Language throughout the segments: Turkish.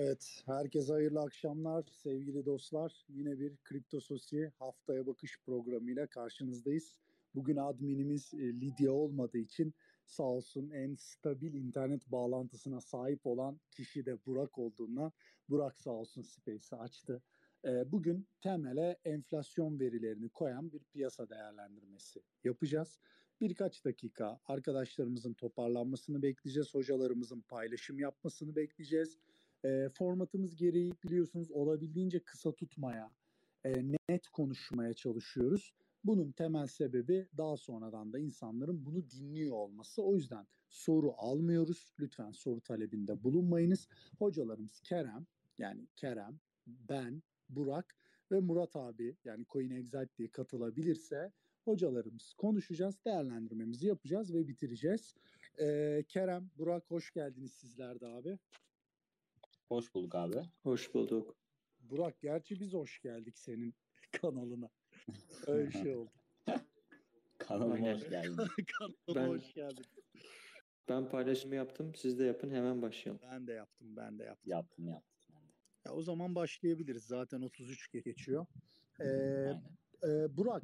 Evet, herkese hayırlı akşamlar sevgili dostlar. Yine bir Kripto Sosi haftaya bakış programıyla karşınızdayız. Bugün adminimiz e, Lidya olmadığı için sağ olsun en stabil internet bağlantısına sahip olan kişi de Burak olduğuna Burak sağ olsun Space'i açtı. E, bugün temele enflasyon verilerini koyan bir piyasa değerlendirmesi yapacağız. Birkaç dakika arkadaşlarımızın toparlanmasını bekleyeceğiz. Hocalarımızın paylaşım yapmasını bekleyeceğiz. E, formatımız gereği biliyorsunuz olabildiğince kısa tutmaya, e, net konuşmaya çalışıyoruz. Bunun temel sebebi daha sonradan da insanların bunu dinliyor olması. O yüzden soru almıyoruz. Lütfen soru talebinde bulunmayınız. Hocalarımız Kerem, yani Kerem, ben, Burak ve Murat abi yani Coin Exile diye katılabilirse hocalarımız konuşacağız, değerlendirmemizi yapacağız ve bitireceğiz. Ee, Kerem, Burak hoş geldiniz sizler de abi. Hoş bulduk abi. Hoş bulduk. Burak gerçi biz hoş geldik senin kanalına. Öyle bir şey oldu. Kanalıma hoş geldin. Kanalıma Ben- hoş geldin. Ben paylaşımı yaptım. Siz de yapın. Hemen başlayalım. Ben de yaptım, ben de yaptım. yaptım yaptım. Ben de. Ya, o zaman başlayabiliriz. Zaten 33 geçiyor. Ee, Aynen. e, Burak,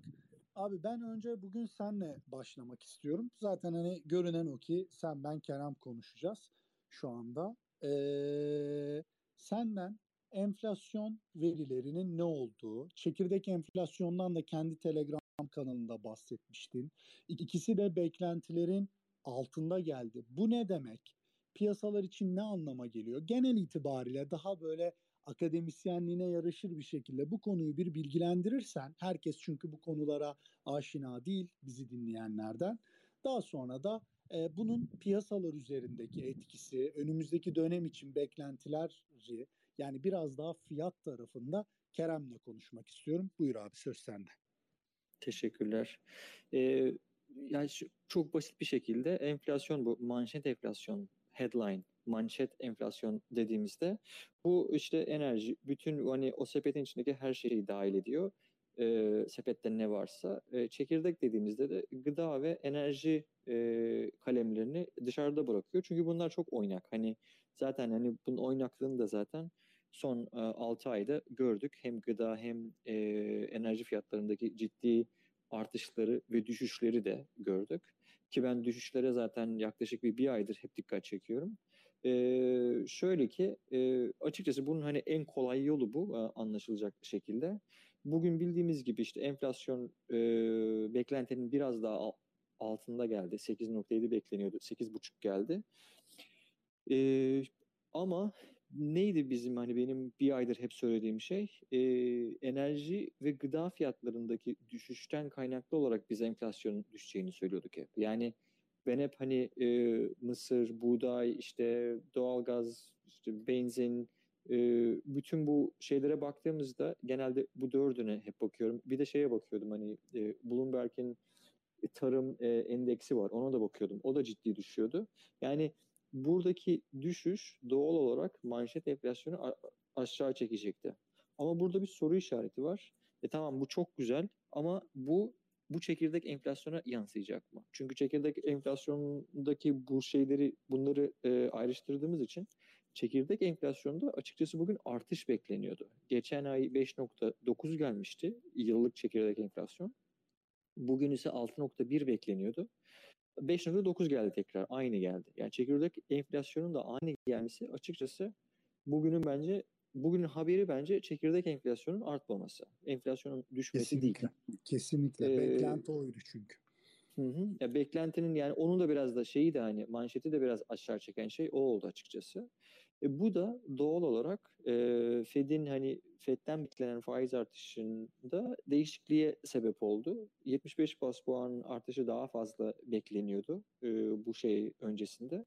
abi ben önce bugün senle başlamak istiyorum. Zaten hani görünen o ki sen ben Kerem konuşacağız şu anda. Ee, senden enflasyon verilerinin ne olduğu, çekirdek enflasyondan da kendi Telegram kanalında bahsetmiştin. İkisi de beklentilerin altında geldi. Bu ne demek? Piyasalar için ne anlama geliyor? Genel itibariyle daha böyle akademisyenliğine yaraşır bir şekilde bu konuyu bir bilgilendirirsen, herkes çünkü bu konulara aşina değil bizi dinleyenlerden. Daha sonra da e, bunun piyasalar üzerindeki etkisi, önümüzdeki dönem için beklentileri yani biraz daha fiyat tarafında Kerem'le konuşmak istiyorum. Buyur abi söz sende. Teşekkürler. Ee, yani şu- çok basit bir şekilde enflasyon bu manşet enflasyon headline manşet enflasyon dediğimizde bu işte enerji bütün hani o sepetin içindeki her şeyi dahil ediyor. Ee, sepette ne varsa Ee, çekirdek dediğimizde de gıda ve enerji e, kalemlerini dışarıda bırakıyor. Çünkü bunlar çok oynak. Hani zaten hani bunun oynaklığını da zaten son 6 ayda gördük. Hem gıda hem e, enerji fiyatlarındaki ciddi artışları ve düşüşleri de gördük. Ki ben düşüşlere zaten yaklaşık bir bir aydır hep dikkat çekiyorum. Ee, şöyle ki e, açıkçası bunun hani en kolay yolu bu e, anlaşılacak şekilde. Bugün bildiğimiz gibi işte enflasyon e, beklentinin biraz daha al- altında geldi. 8.7 bekleniyordu. 8.5 geldi. Ee, ama neydi bizim hani benim bir aydır hep söylediğim şey Ee, enerji ve gıda fiyatlarındaki düşüşten kaynaklı olarak biz enflasyonun düşeceğini söylüyorduk hep. Yani ben hep hani e, mısır, buğday, işte doğalgaz, işte benzin, bütün bu şeylere baktığımızda genelde bu dördüne hep bakıyorum. Bir de şeye bakıyordum hani Bloomberg'in tarım endeksi var. Ona da bakıyordum. O da ciddi düşüyordu. Yani buradaki düşüş doğal olarak manşet enflasyonu aşağı çekecekti. Ama burada bir soru işareti var. E tamam bu çok güzel ama bu bu çekirdek enflasyona yansıyacak mı? Çünkü çekirdek enflasyondaki bu şeyleri bunları e, ayrıştırdığımız için çekirdek enflasyonda açıkçası bugün artış bekleniyordu. Geçen ay 5.9 gelmişti yıllık çekirdek enflasyon. Bugün ise 6.1 bekleniyordu. 5.9 geldi tekrar. Aynı geldi. Yani çekirdek enflasyonun da aynı gelmesi açıkçası bugünün bence bugünün haberi bence çekirdek enflasyonun artmaması. Enflasyonun düşmesi değil. Kesinlikle. Kesinlikle. Ee, Beklenti oydu çünkü. Hı hı. Ya beklentinin yani onun da biraz da şeyi de hani manşeti de biraz aşağı çeken şey o oldu açıkçası. E, bu da doğal olarak e, Fed'in hani Fed'den beklenen faiz artışında değişikliğe sebep oldu. 75 bas puan artışı daha fazla bekleniyordu e, bu şey öncesinde.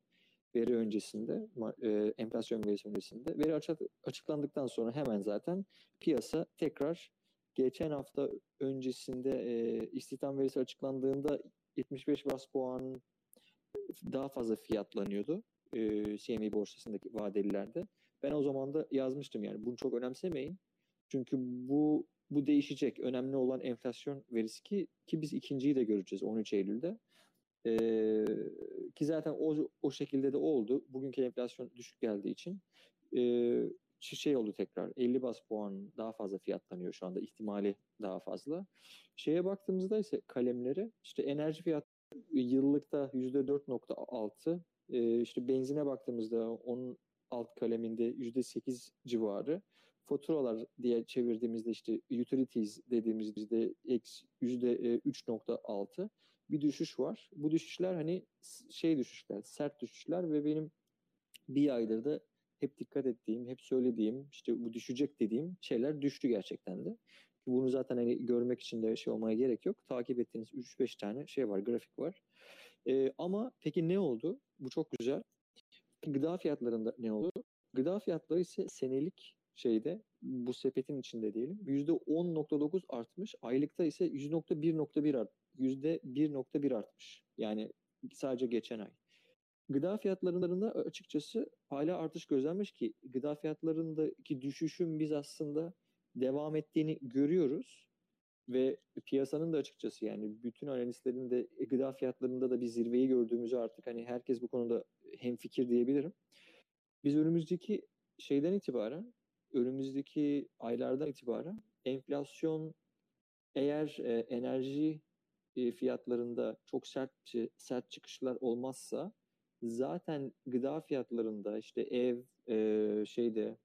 Veri öncesinde, e, enflasyon verisi öncesinde. Veri açık- açıklandıktan sonra hemen zaten piyasa tekrar geçen hafta öncesinde e, istihdam verisi açıklandığında 75 bas puan daha fazla fiyatlanıyordu e, CME borsasındaki vadelilerde. Ben o zaman da yazmıştım yani bunu çok önemsemeyin. Çünkü bu bu değişecek. Önemli olan enflasyon verisi ki ki biz ikinciyi de göreceğiz 13 Eylül'de. Ee, ki zaten o, o şekilde de oldu. Bugünkü enflasyon düşük geldiği için e, şey oldu tekrar 50 bas puan daha fazla fiyatlanıyor şu anda ihtimali daha fazla. Şeye baktığımızda ise kalemlere işte enerji fiyat yıllıkta %4.6 e, işte benzine baktığımızda onun alt kaleminde %8 civarı faturalar diye çevirdiğimizde işte utilities dediğimizde %3.6 bir düşüş var. Bu düşüşler hani şey düşüşler, sert düşüşler ve benim bir aydır da hep dikkat ettiğim, hep söylediğim, işte bu düşecek dediğim şeyler düştü gerçekten de. Bunu zaten hani görmek için de şey olmaya gerek yok. Takip ettiğiniz 3-5 tane şey var, grafik var. Ee, ama peki ne oldu? Bu çok güzel. Gıda fiyatlarında ne oldu? Gıda fiyatları ise senelik şeyde bu sepetin içinde diyelim %10.9 artmış. Aylıkta ise %1.1 art, %1.1 artmış. Yani sadece geçen ay. Gıda fiyatlarında açıkçası hala artış gözlenmiş ki gıda fiyatlarındaki düşüşün biz aslında devam ettiğini görüyoruz ve piyasanın da açıkçası yani bütün analistlerin de gıda fiyatlarında da bir zirveyi gördüğümüzü artık hani herkes bu konuda hemfikir diyebilirim. Biz önümüzdeki şeyden itibaren önümüzdeki aylardan itibaren enflasyon eğer e, enerji e, fiyatlarında çok sert sert çıkışlar olmazsa zaten gıda fiyatlarında işte ev e, şeyde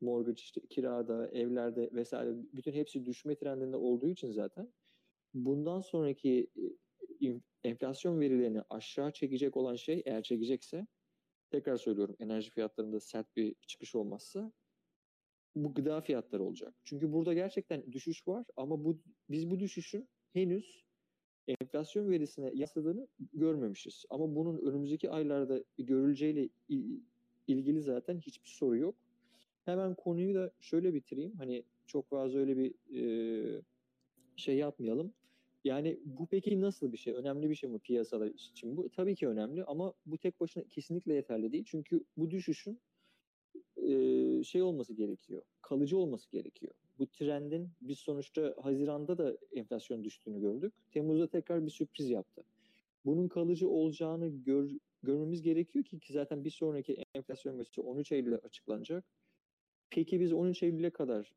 mortgage işte kirada evlerde vesaire bütün hepsi düşme trendinde olduğu için zaten bundan sonraki e, enflasyon verilerini aşağı çekecek olan şey eğer çekecekse tekrar söylüyorum enerji fiyatlarında sert bir çıkış olmazsa bu gıda fiyatları olacak. Çünkü burada gerçekten düşüş var ama bu biz bu düşüşün henüz enflasyon verisine yansıdığını görmemişiz. Ama bunun önümüzdeki aylarda görüleceğiyle ilgili zaten hiçbir soru yok. Hemen konuyu da şöyle bitireyim. Hani çok fazla öyle bir e, şey yapmayalım. Yani bu peki nasıl bir şey? Önemli bir şey mi piyasalar için? Bu tabii ki önemli ama bu tek başına kesinlikle yeterli değil. Çünkü bu düşüşün e, şey olması gerekiyor. Kalıcı olması gerekiyor. Bu trendin biz sonuçta Haziran'da da enflasyon düştüğünü gördük. Temmuz'da tekrar bir sürpriz yaptı. Bunun kalıcı olacağını gör, görmemiz gerekiyor ki, ki zaten bir sonraki enflasyon verisi 13 Eylül'e açıklanacak. Peki biz 13 Eylül'e kadar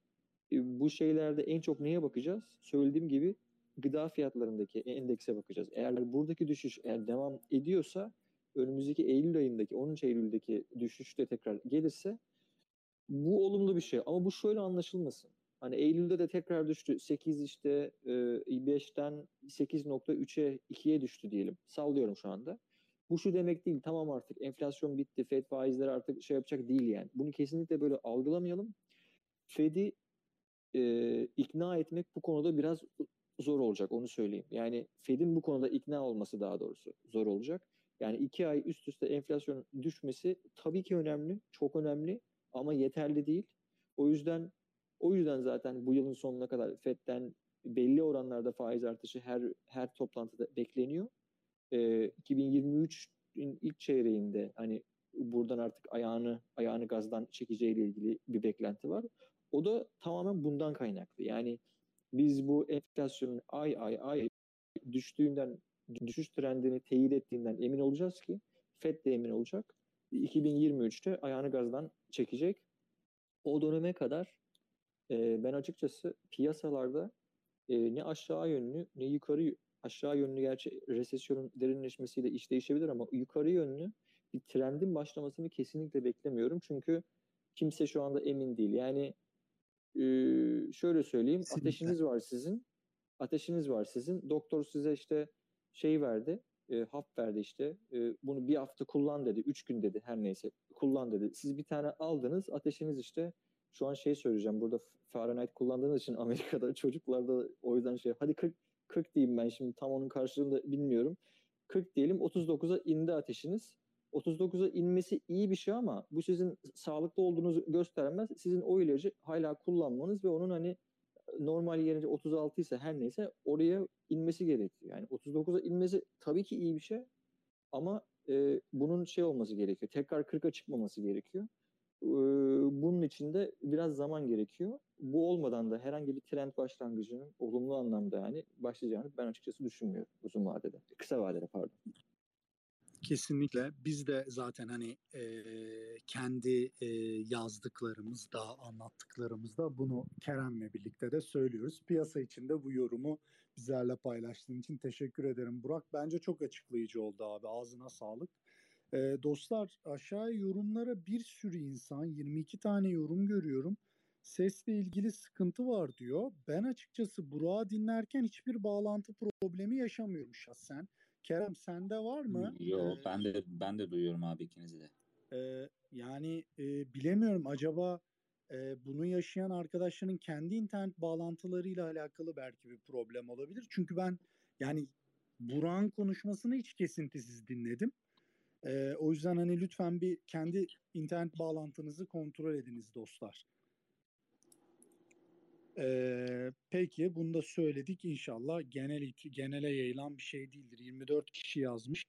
e, bu şeylerde en çok neye bakacağız? Söylediğim gibi gıda fiyatlarındaki endekse bakacağız. Eğer buradaki düşüş eğer devam ediyorsa önümüzdeki Eylül ayındaki 13 Eylül'deki düşüş de tekrar gelirse bu olumlu bir şey ama bu şöyle anlaşılmasın. Hani Eylül'de de tekrar düştü. 8 işte e, 5'ten 8.3'e 2'ye düştü diyelim. Sallıyorum şu anda. Bu şu demek değil. Tamam artık enflasyon bitti. Fed faizleri artık şey yapacak değil yani. Bunu kesinlikle böyle algılamayalım. Fed'i e, ikna etmek bu konuda biraz zor olacak onu söyleyeyim. Yani Fed'in bu konuda ikna olması daha doğrusu zor olacak. Yani iki ay üst üste enflasyon düşmesi tabii ki önemli, çok önemli ama yeterli değil. O yüzden o yüzden zaten bu yılın sonuna kadar FED'den belli oranlarda faiz artışı her her toplantıda bekleniyor. Ee, 2023'ün ilk çeyreğinde hani buradan artık ayağını ayağını gazdan çekeceğiyle ilgili bir beklenti var. O da tamamen bundan kaynaklı. Yani biz bu enflasyonun ay ay ay düştüğünden düşüş trendini teyit ettiğinden emin olacağız ki FED de emin olacak. 2023'te ayağını gazdan çekecek. O döneme kadar e, ben açıkçası piyasalarda e, ne aşağı yönlü ne yukarı aşağı yönlü gerçi resesyonun derinleşmesiyle iş değişebilir ama yukarı yönlü bir trendin başlamasını kesinlikle beklemiyorum. Çünkü kimse şu anda emin değil. Yani e, şöyle söyleyeyim kesinlikle. ateşiniz var sizin. Ateşiniz var sizin. Doktor size işte şey verdi e, hap verdi işte. E, bunu bir hafta kullan dedi. Üç gün dedi her neyse. Kullan dedi. Siz bir tane aldınız. Ateşiniz işte şu an şey söyleyeceğim. Burada Fahrenheit kullandığınız için Amerika'da çocuklarda o yüzden şey hadi 40 40 diyeyim ben şimdi tam onun karşılığında bilmiyorum. 40 diyelim 39'a indi ateşiniz. 39'a inmesi iyi bir şey ama bu sizin sağlıklı olduğunuzu göstermez. Sizin o ilacı hala kullanmanız ve onun hani normal yerince 36 ise her neyse oraya inmesi gerekiyor. Yani 39'a inmesi tabii ki iyi bir şey ama e, bunun şey olması gerekiyor. Tekrar 40'a çıkmaması gerekiyor. Bunun için de biraz zaman gerekiyor. Bu olmadan da herhangi bir trend başlangıcının olumlu anlamda yani başlayacağını ben açıkçası düşünmüyorum uzun vadede. Kısa vadede pardon. Kesinlikle. Biz de zaten hani e, kendi e, yazdıklarımızda, anlattıklarımızda bunu Kerem'le birlikte de söylüyoruz. Piyasa içinde bu yorumu bizlerle paylaştığın için teşekkür ederim Burak. Bence çok açıklayıcı oldu abi. Ağzına sağlık. E, dostlar aşağı yorumlara bir sürü insan 22 tane yorum görüyorum. Sesle ilgili sıkıntı var diyor. Ben açıkçası Burak'ı dinlerken hiçbir bağlantı problemi yaşamıyorum şahsen. Kerem sende var mı? Yo Ee, ben de ben de duyuyorum abi ikinizi de. e, yani e, bilemiyorum acaba e, bunu yaşayan arkadaşların kendi internet bağlantılarıyla alakalı belki bir problem olabilir. Çünkü ben yani Burak'ın konuşmasını hiç kesintisiz dinledim. E, o yüzden hani lütfen bir kendi internet bağlantınızı kontrol ediniz dostlar. Ee, peki bunu da söyledik inşallah genel genele yayılan bir şey değildir. 24 kişi yazmış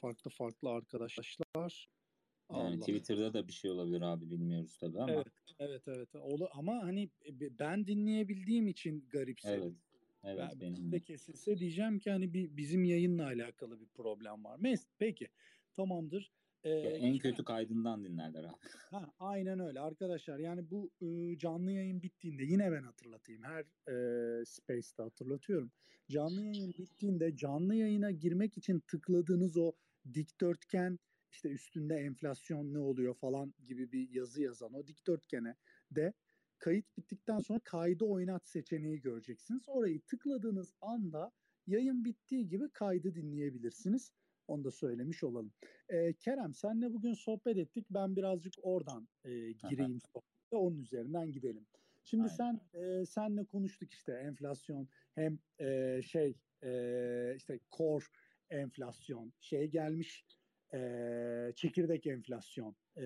farklı farklı arkadaşlar. Yani Allah. Twitter'da da bir şey olabilir abi bilmiyoruz tabii ama. Evet, evet, evet. Olu ama hani e, ben dinleyebildiğim için garipsedim. Evet. Evet Ben- benim de de. kesilse diyeceğim ki hani bir bizim yayınla alakalı bir problem var. Mes peki tamamdır. Ee, en kötü kaydından dinlerler abi. Ha, aynen öyle arkadaşlar. Yani bu e, canlı yayın bittiğinde yine ben hatırlatayım. Her e, Space'te hatırlatıyorum. Canlı yayın bittiğinde canlı yayına girmek için tıkladığınız o dikdörtgen işte üstünde enflasyon ne oluyor falan gibi bir yazı yazan o dikdörtgene de kayıt bittikten sonra kaydı oynat seçeneği göreceksiniz. Orayı tıkladığınız anda yayın bittiği gibi kaydı dinleyebilirsiniz. Onu da söylemiş olalım. Ee, Kerem senle bugün sohbet ettik. Ben birazcık oradan e, gireyim sohbete. Onun üzerinden gidelim. Şimdi Aynen. sen e, senle konuştuk işte enflasyon hem e, şey e, işte core enflasyon şey gelmiş e, çekirdek enflasyon e,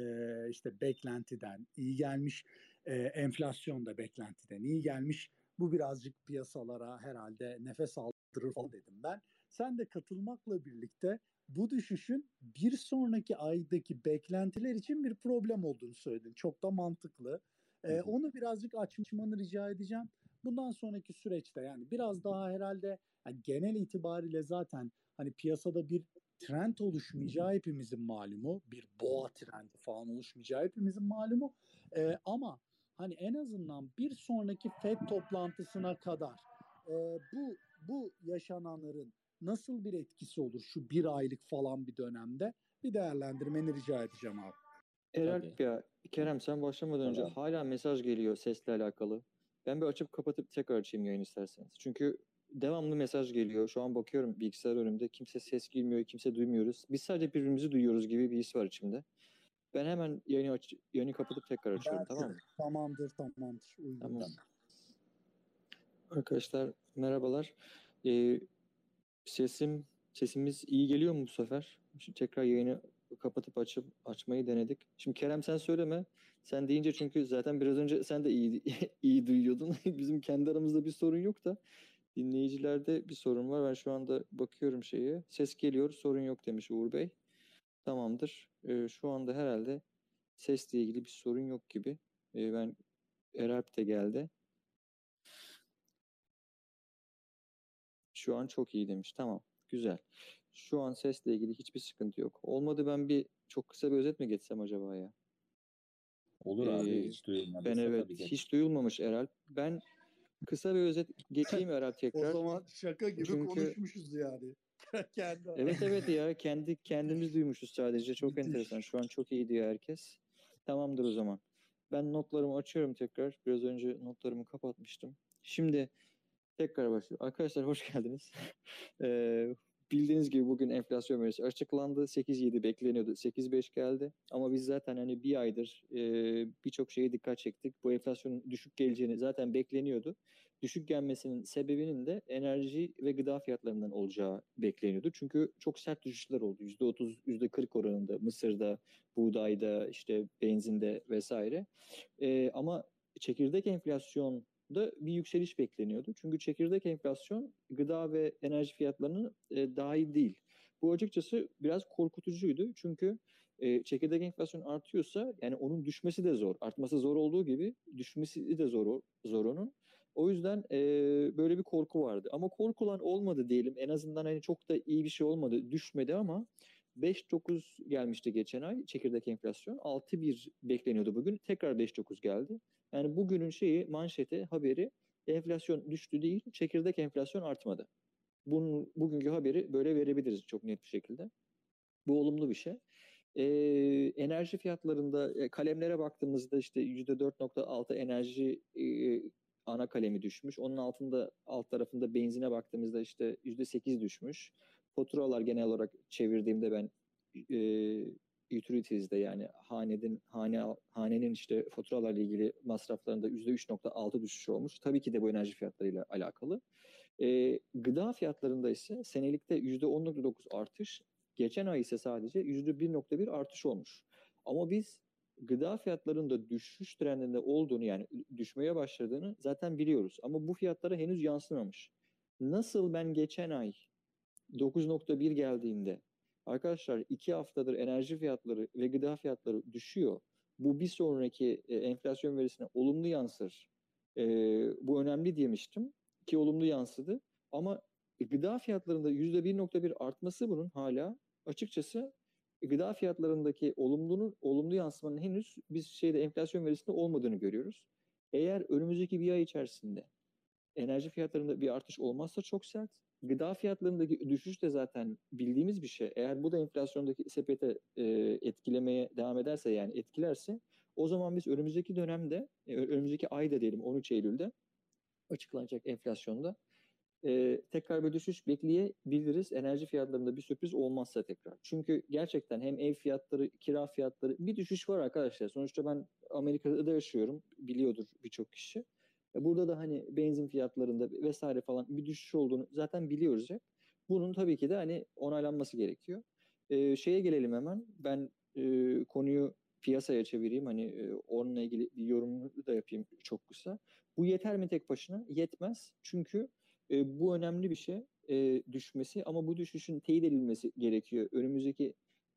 işte beklentiden iyi gelmiş e, enflasyon da beklentiden iyi gelmiş. Bu birazcık piyasalara herhalde nefes aldırır falan dedim ben. Sen de katılmakla birlikte bu düşüşün bir sonraki aydaki beklentiler için bir problem olduğunu söyledin. Çok da mantıklı. Ee, onu birazcık açmanı rica edeceğim. Bundan sonraki süreçte yani biraz daha herhalde yani genel itibariyle zaten hani piyasada bir trend oluşmayacağı hepimizin malumu. Bir boğa trendi falan oluşmayacağı hepimizin malumu. Ee, ama hani en azından bir sonraki FED toplantısına kadar e, bu bu yaşananların nasıl bir etkisi olur şu bir aylık falan bir dönemde bir değerlendirmeni rica edeceğim abi. Eralp Tabii. ya Kerem sen başlamadan önce Tamam. hala mesaj geliyor sesle alakalı. Ben bir açıp kapatıp tekrar açayım yayın isterseniz. Çünkü devamlı mesaj geliyor. Şu an bakıyorum bilgisayar önümde. Kimse ses girmiyor, kimse duymuyoruz. Biz sadece birbirimizi duyuyoruz gibi bir his var içimde. Ben hemen yayını aç yayını kapatıp tekrar açıyorum Ben- tamam mı? Tamamdır tamamdır. Uygun. Tamam. Arkadaşlar merhabalar. Ee, sesim sesimiz iyi geliyor mu bu sefer? Şimdi tekrar yayını kapatıp açıp açmayı denedik. Şimdi Kerem sen söyleme. Sen deyince çünkü zaten biraz önce sen de iyi iyi duyuyordun. Bizim kendi aramızda bir sorun yok da dinleyicilerde bir sorun var. Ben şu anda bakıyorum şeye. Ses geliyor, sorun yok demiş Uğur Bey. Tamamdır. Ee, şu anda herhalde sesle ilgili bir sorun yok gibi. Ee, ben Eralp de geldi. Şu an çok iyi demiş. Tamam. Güzel. Şu an sesle ilgili hiçbir sıkıntı yok. Olmadı ben bir çok kısa bir özet mi geçsem acaba ya? Olur abi Ee, hiç duyulmadıysa Ben evet hiç duyulmamış Eralp. Ben kısa bir özet geçeyim Eralp O tekrar. zaman şaka gibi Çünkü- konuşmuşuz yani. Kendi Evet evet ya kendi kendimiz duymuşuz sadece. Çok enteresan. Şu an çok iyi diyor herkes. Tamamdır o zaman. Ben notlarımı açıyorum tekrar. Biraz önce notlarımı kapatmıştım. Şimdi tekrar başlıyorum. Arkadaşlar hoş geldiniz. Ee, bildiğiniz gibi bugün enflasyon verisi açıklandı. 8.7 bekleniyordu. 8.5 geldi. Ama biz zaten hani bir aydır e, birçok şeye dikkat çektik. Bu enflasyonun düşük geleceğini zaten bekleniyordu. Düşük gelmesinin sebebinin de enerji ve gıda fiyatlarından olacağı bekleniyordu. Çünkü çok sert düşüşler oldu. %30, %40 oranında Mısır'da, buğdayda, işte benzinde vesaire. Ee, ama çekirdek enflasyonda bir yükseliş bekleniyordu. Çünkü çekirdek enflasyon gıda ve enerji fiyatlarının e, dahil değil. Bu açıkçası biraz korkutucuydu. Çünkü e, çekirdek enflasyon artıyorsa yani onun düşmesi de zor. Artması zor olduğu gibi düşmesi de zor, zor onun. O yüzden e, böyle bir korku vardı. Ama korkulan olmadı diyelim. En azından hani çok da iyi bir şey olmadı. Düşmedi ama 5.9 gelmişti geçen ay çekirdek enflasyon. 6.1 bekleniyordu bugün. Tekrar 5.9 geldi. Yani bugünün şeyi manşeti haberi enflasyon düştü değil çekirdek enflasyon artmadı. Bunun, bugünkü haberi böyle verebiliriz çok net bir şekilde. Bu olumlu bir şey. Ee, enerji fiyatlarında e, kalemlere baktığımızda işte %4.6 enerji e, ana kalemi düşmüş. Onun altında alt tarafında benzine baktığımızda işte %8 düşmüş. Faturalar genel olarak çevirdiğimde ben utilities'de yani hanenin hane hanenin işte faturalarla ilgili masraflarında %3.6 düşüş olmuş. Tabii ki de bu enerji fiyatlarıyla alakalı. E, gıda fiyatlarında ise senelikte %10.9 artış, geçen ay ise sadece %1.1 artış olmuş. Ama biz gıda fiyatlarında düşüş trendinde olduğunu yani düşmeye başladığını zaten biliyoruz. Ama bu fiyatlara henüz yansımamış. Nasıl ben geçen ay 9.1 geldiğinde arkadaşlar iki haftadır enerji fiyatları ve gıda fiyatları düşüyor. Bu bir sonraki e, enflasyon verisine olumlu yansır. E, bu önemli demiştim ki olumlu yansıdı. Ama gıda fiyatlarında %1.1 artması bunun hala açıkçası gıda fiyatlarındaki olumlunun olumlu yansımanın henüz biz şeyde enflasyon verisinde olmadığını görüyoruz. Eğer önümüzdeki bir ay içerisinde enerji fiyatlarında bir artış olmazsa çok sert. Gıda fiyatlarındaki düşüş de zaten bildiğimiz bir şey. Eğer bu da enflasyondaki sepete e, etkilemeye devam ederse yani etkilerse o zaman biz önümüzdeki dönemde, e, önümüzdeki ayda diyelim 13 Eylül'de açıklanacak enflasyonda e, tekrar bir düşüş bekleyebiliriz. Enerji fiyatlarında bir sürpriz olmazsa tekrar. Çünkü gerçekten hem ev fiyatları, kira fiyatları bir düşüş var arkadaşlar. Sonuçta ben Amerika'da da yaşıyorum. Biliyordur birçok kişi. E, burada da hani benzin fiyatlarında vesaire falan bir düşüş olduğunu zaten biliyoruz hep. Bunun tabii ki de hani onaylanması gerekiyor. E, şeye gelelim hemen. Ben e, konuyu piyasaya çevireyim. Hani e, onunla ilgili bir yorumumu da yapayım çok kısa. Bu yeter mi tek başına? Yetmez. Çünkü e, bu önemli bir şey e, düşmesi ama bu düşüşün teyit edilmesi gerekiyor. Önümüzdeki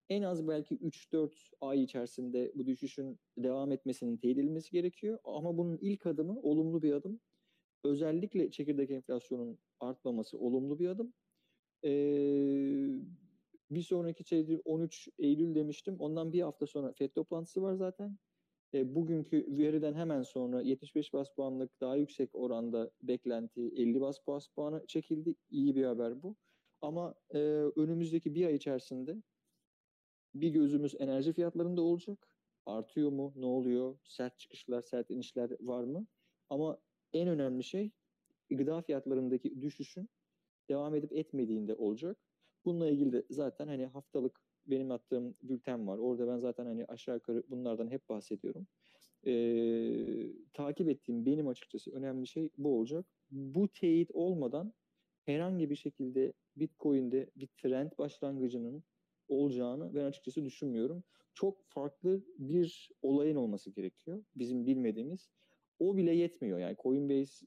en az belki 3-4 ay içerisinde bu düşüşün devam etmesinin teyit edilmesi gerekiyor. Ama bunun ilk adımı olumlu bir adım. Özellikle çekirdek enflasyonun artmaması olumlu bir adım. Ee, bir sonraki şey 13 Eylül demiştim. Ondan bir hafta sonra FED toplantısı var zaten. E, bugünkü veriden hemen sonra 75 bas puanlık daha yüksek oranda beklenti 50 bas puanı çekildi. İyi bir haber bu. Ama e, önümüzdeki bir ay içerisinde bir gözümüz enerji fiyatlarında olacak. Artıyor mu? Ne oluyor? Sert çıkışlar, sert inişler var mı? Ama en önemli şey gıda fiyatlarındaki düşüşün devam edip etmediğinde olacak. Bununla ilgili de zaten hani haftalık benim attığım bülten var. Orada ben zaten hani aşağı yukarı bunlardan hep bahsediyorum. Ee, takip ettiğim benim açıkçası önemli şey bu olacak. Bu teyit olmadan herhangi bir şekilde Bitcoin'de bir trend başlangıcının olacağını ben açıkçası düşünmüyorum. Çok farklı bir olayın olması gerekiyor. Bizim bilmediğimiz. O bile yetmiyor. Yani Coinbase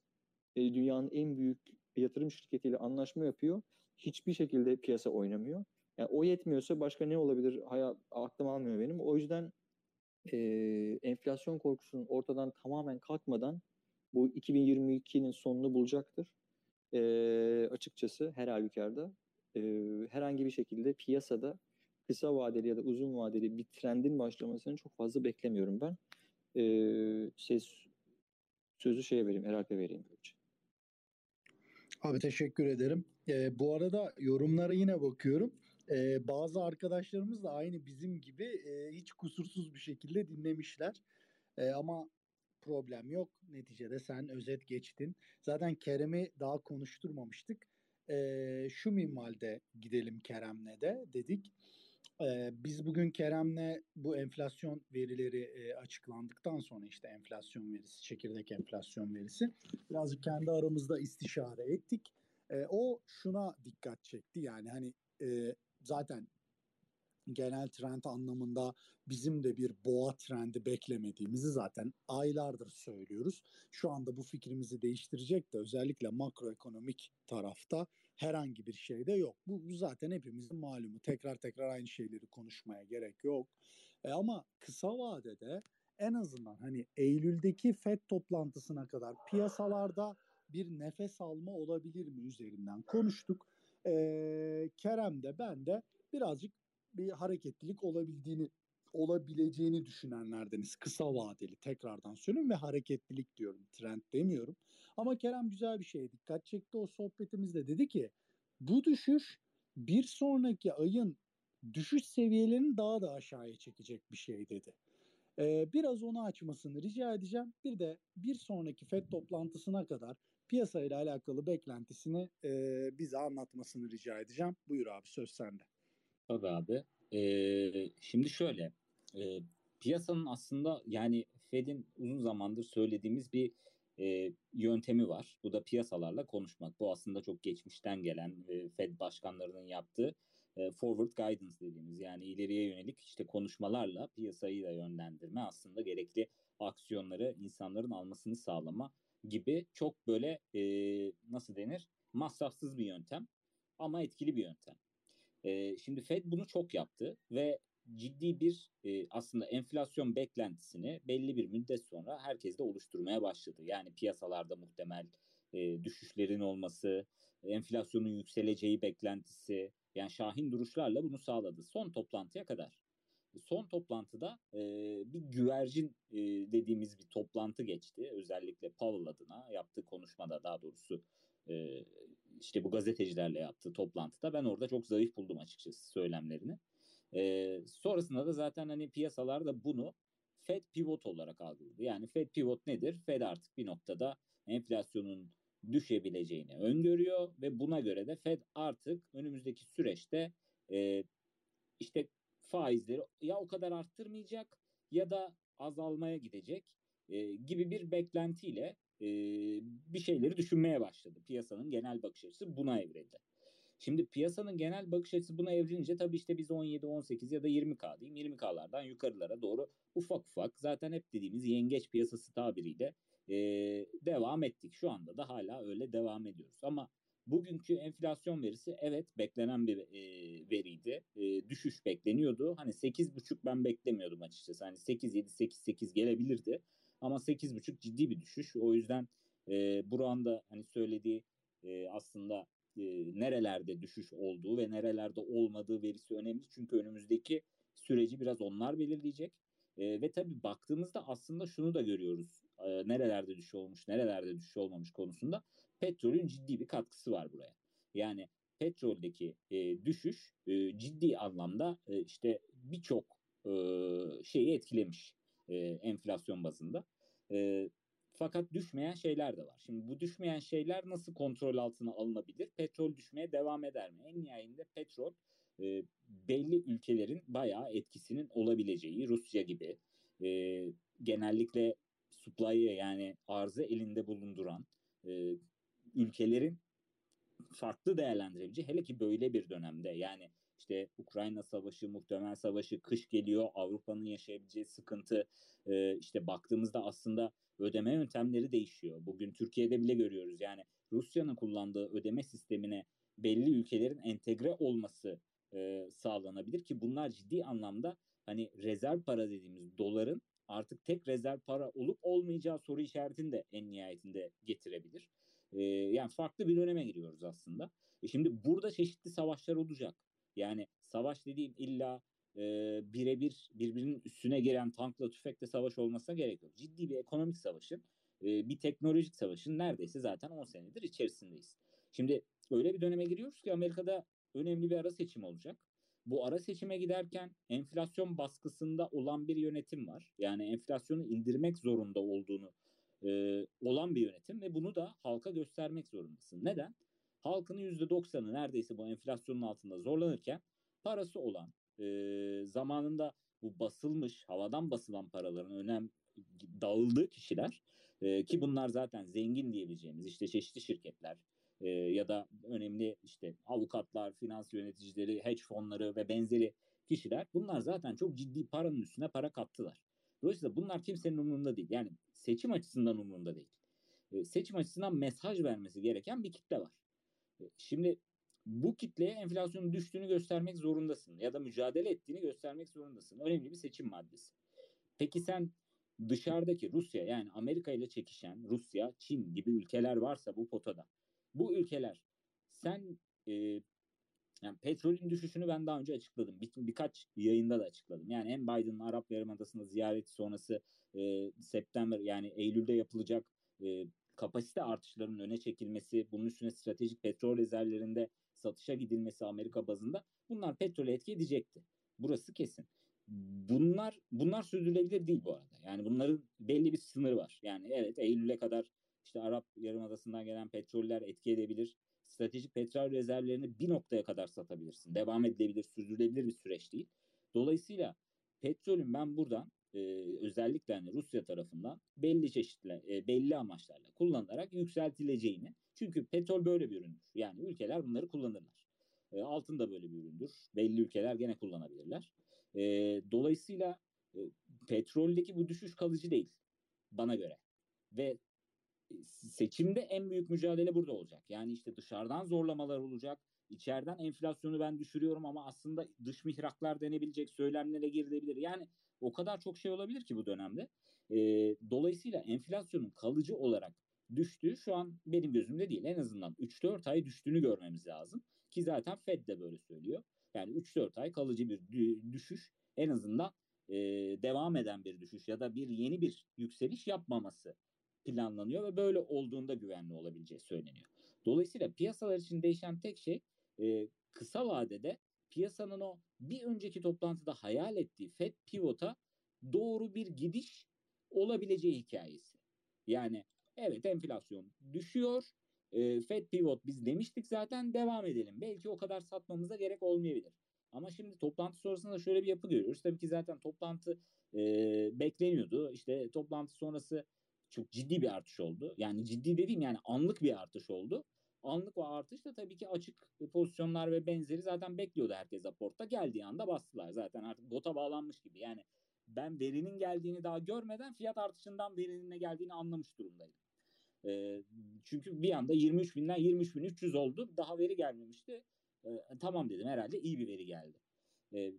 e, dünyanın en büyük yatırım şirketiyle anlaşma yapıyor. Hiçbir şekilde piyasa oynamıyor. Yani o yetmiyorsa başka ne olabilir? Hayal, aklım almıyor benim. O yüzden e, enflasyon korkusunun ortadan tamamen kalkmadan bu 2022'nin sonunu bulacaktır. E, açıkçası her halükarda e, herhangi bir şekilde piyasada kısa vadeli ya da uzun vadeli bir trendin başlamasını çok fazla beklemiyorum ben. E, şey, sözü şeye vereyim, Eralp'e vereyim. Abi teşekkür ederim. E, bu arada yorumlara yine bakıyorum. E, bazı arkadaşlarımız da aynı bizim gibi e, hiç kusursuz bir şekilde dinlemişler. E, ama problem yok. Neticede sen özet geçtin. Zaten Kerem'i daha konuşturmamıştık. E, şu minvalde gidelim Kerem'le de dedik. Biz bugün Kerem'le bu enflasyon verileri açıklandıktan sonra işte enflasyon verisi, çekirdek enflasyon verisi birazcık kendi aramızda istişare ettik. O şuna dikkat çekti yani hani zaten genel trend anlamında bizim de bir boğa trendi beklemediğimizi zaten aylardır söylüyoruz. Şu anda bu fikrimizi değiştirecek de özellikle makroekonomik tarafta herhangi bir şey de yok. Bu, zaten hepimizin malumu. Tekrar tekrar aynı şeyleri konuşmaya gerek yok. E ama kısa vadede en azından hani Eylül'deki FED toplantısına kadar piyasalarda bir nefes alma olabilir mi üzerinden konuştuk. Ee, Kerem de ben de birazcık bir hareketlilik olabildiğini olabileceğini düşünenlerdeniz. Kısa vadeli tekrardan söylüyorum ve hareketlilik diyorum. Trend demiyorum. Ama Kerem güzel bir şeye dikkat çekti o sohbetimizde. Dedi ki bu düşüş bir sonraki ayın düşüş seviyelerini daha da aşağıya çekecek bir şey dedi. Ee, biraz onu açmasını rica edeceğim. Bir de bir sonraki FED toplantısına kadar piyasayla alakalı beklentisini e, bize anlatmasını rica edeceğim. Buyur abi söz sende. Tabii abi. Ee, şimdi şöyle e, piyasanın aslında yani Fed'in uzun zamandır söylediğimiz bir e, yöntemi var. Bu da piyasalarla konuşmak. Bu aslında çok geçmişten gelen e, Fed başkanlarının yaptığı e, forward guidance dediğimiz yani ileriye yönelik işte konuşmalarla piyasayı da yönlendirme aslında gerekli aksiyonları insanların almasını sağlama gibi çok böyle e, nasıl denir masrafsız bir yöntem ama etkili bir yöntem. E, şimdi Fed bunu çok yaptı ve ciddi bir e, aslında enflasyon beklentisini belli bir müddet sonra herkes de oluşturmaya başladı. Yani piyasalarda muhtemel e, düşüşlerin olması, enflasyonun yükseleceği beklentisi, yani şahin duruşlarla bunu sağladı. Son toplantıya kadar. Son toplantıda e, bir güvercin e, dediğimiz bir toplantı geçti. Özellikle Powell adına yaptığı konuşmada daha doğrusu e, işte bu gazetecilerle yaptığı toplantıda ben orada çok zayıf buldum açıkçası söylemlerini. E, sonrasında da zaten hani piyasalar da bunu Fed pivot olarak algıladı. Yani Fed pivot nedir? Fed artık bir noktada enflasyonun düşebileceğini öngörüyor ve buna göre de Fed artık önümüzdeki süreçte e, işte faizleri ya o kadar arttırmayacak ya da azalmaya gidecek e, gibi bir beklentiyle e, bir şeyleri düşünmeye başladı. Piyasanın genel bakış açısı buna evrildi. Şimdi piyasanın genel bakış açısı buna evrilince tabii işte biz 17, 18 ya da 20K diyeyim 20K'lardan yukarılara doğru ufak ufak zaten hep dediğimiz yengeç piyasası tabiriyle e, devam ettik. Şu anda da hala öyle devam ediyoruz. Ama bugünkü enflasyon verisi evet beklenen bir e, veriydi. E, düşüş bekleniyordu. Hani 8,5 ben beklemiyordum açıkçası. Hani 8,7, 8,8 gelebilirdi. Ama 8,5 ciddi bir düşüş. O yüzden e, Burak'ın da hani söylediği e, aslında e, nerelerde düşüş olduğu ve nerelerde olmadığı verisi önemli. Çünkü önümüzdeki süreci biraz onlar belirleyecek. E, ve tabii baktığımızda aslında şunu da görüyoruz. E, nerelerde düşüş olmuş, nerelerde düşüş olmamış konusunda petrolün ciddi bir katkısı var buraya. Yani petroldeki e, düşüş e, ciddi anlamda e, işte birçok e, şeyi etkilemiş e, enflasyon bazında. E, fakat düşmeyen şeyler de var. Şimdi bu düşmeyen şeyler nasıl kontrol altına alınabilir? Petrol düşmeye devam eder mi? En nihayetinde petrol e, belli ülkelerin bayağı etkisinin olabileceği Rusya gibi e, genellikle supply'ı yani arzı elinde bulunduran e, ülkelerin farklı değerlendirebileceği hele ki böyle bir dönemde yani işte Ukrayna savaşı, muhtemel savaşı, kış geliyor, Avrupa'nın yaşayabileceği sıkıntı, e, işte baktığımızda aslında ödeme yöntemleri değişiyor. Bugün Türkiye'de bile görüyoruz. Yani Rusya'nın kullandığı ödeme sistemine belli ülkelerin entegre olması e, sağlanabilir ki bunlar ciddi anlamda hani rezerv para dediğimiz doların artık tek rezerv para olup olmayacağı soru işaretini de en nihayetinde getirebilir. E, yani farklı bir döneme giriyoruz aslında. E şimdi burada çeşitli savaşlar olacak. Yani savaş dediğim illa e, birebir birbirinin üstüne gelen tankla tüfekle savaş olmasına gerek yok. Ciddi bir ekonomik savaşın, e, bir teknolojik savaşın neredeyse zaten 10 senedir içerisindeyiz. Şimdi öyle bir döneme giriyoruz ki Amerika'da önemli bir ara seçim olacak. Bu ara seçime giderken enflasyon baskısında olan bir yönetim var. Yani enflasyonu indirmek zorunda olduğunu e, olan bir yönetim ve bunu da halka göstermek zorundasın. Neden? Halkın %90'ı neredeyse bu enflasyonun altında zorlanırken parası olan, e, zamanında bu basılmış, havadan basılan paraların önem dağıldığı kişiler e, ki bunlar zaten zengin diyebileceğimiz işte çeşitli şirketler e, ya da önemli işte avukatlar, finans yöneticileri, hedge fonları ve benzeri kişiler bunlar zaten çok ciddi paranın üstüne para kattılar. Dolayısıyla bunlar kimsenin umurunda değil. Yani seçim açısından umurunda değil. E, seçim açısından mesaj vermesi gereken bir kitle var. E, şimdi bu kitleye enflasyonun düştüğünü göstermek zorundasın ya da mücadele ettiğini göstermek zorundasın. Önemli bir seçim maddesi. Peki sen dışarıdaki Rusya yani Amerika ile çekişen Rusya, Çin gibi ülkeler varsa bu potada bu ülkeler sen e, Yani petrolün düşüşünü ben daha önce açıkladım. Bir, birkaç yayında da açıkladım. Yani hem Biden'ın Arap Yarımadası'nda ziyareti sonrası e, September yani Eylül'de yapılacak e, kapasite artışlarının öne çekilmesi, bunun üstüne stratejik petrol rezervlerinde satışa gidilmesi Amerika bazında bunlar petrole etki edecekti. Burası kesin. Bunlar bunlar sürdürülebilir değil bu arada. Yani bunların belli bir sınırı var. Yani evet Eylül'e kadar işte Arap Yarımadası'ndan gelen petroller etki edebilir. Stratejik petrol rezervlerini bir noktaya kadar satabilirsin. Devam edilebilir, sürdürülebilir bir süreç değil. Dolayısıyla petrolün ben buradan e, özellikle hani Rusya tarafından belli çeşitli e, belli amaçlarla kullanılarak yükseltileceğini. Çünkü petrol böyle bir üründür. Yani ülkeler bunları kullanırlar. E, altın da böyle bir üründür. Belli ülkeler gene kullanabilirler. E, dolayısıyla e, petroldeki bu düşüş kalıcı değil bana göre. Ve seçimde en büyük mücadele burada olacak. Yani işte dışarıdan zorlamalar olacak. İçeriden enflasyonu ben düşürüyorum ama aslında dış mihraklar denebilecek söylemlere girilebilir. Yani o kadar çok şey olabilir ki bu dönemde. E, dolayısıyla enflasyonun kalıcı olarak düştüğü şu an benim gözümde değil. En azından 3-4 ay düştüğünü görmemiz lazım. Ki zaten Fed de böyle söylüyor. Yani 3-4 ay kalıcı bir düşüş en azından e, devam eden bir düşüş ya da bir yeni bir yükseliş yapmaması planlanıyor ve böyle olduğunda güvenli olabileceği söyleniyor. Dolayısıyla piyasalar için değişen tek şey e, kısa vadede piyasanın o bir önceki toplantıda hayal ettiği Fed pivota doğru bir gidiş olabileceği hikayesi. Yani evet enflasyon düşüyor. E, Fed pivot biz demiştik zaten devam edelim. Belki o kadar satmamıza gerek olmayabilir. Ama şimdi toplantı sonrasında şöyle bir yapı görüyoruz. Tabii ki zaten toplantı e, bekleniyordu. İşte toplantı sonrası çok ciddi bir artış oldu. Yani ciddi dediğim yani anlık bir artış oldu. Anlık o artış da tabii ki açık pozisyonlar ve benzeri zaten bekliyordu herkes raporta. Geldiği anda bastılar. Zaten artık bota bağlanmış gibi. Yani ben verinin geldiğini daha görmeden fiyat artışından verinin ne geldiğini anlamış durumdayım. E, çünkü bir anda 23 binden 23 bin 300 oldu. Daha veri gelmemişti. E, tamam dedim herhalde iyi bir veri geldi. E,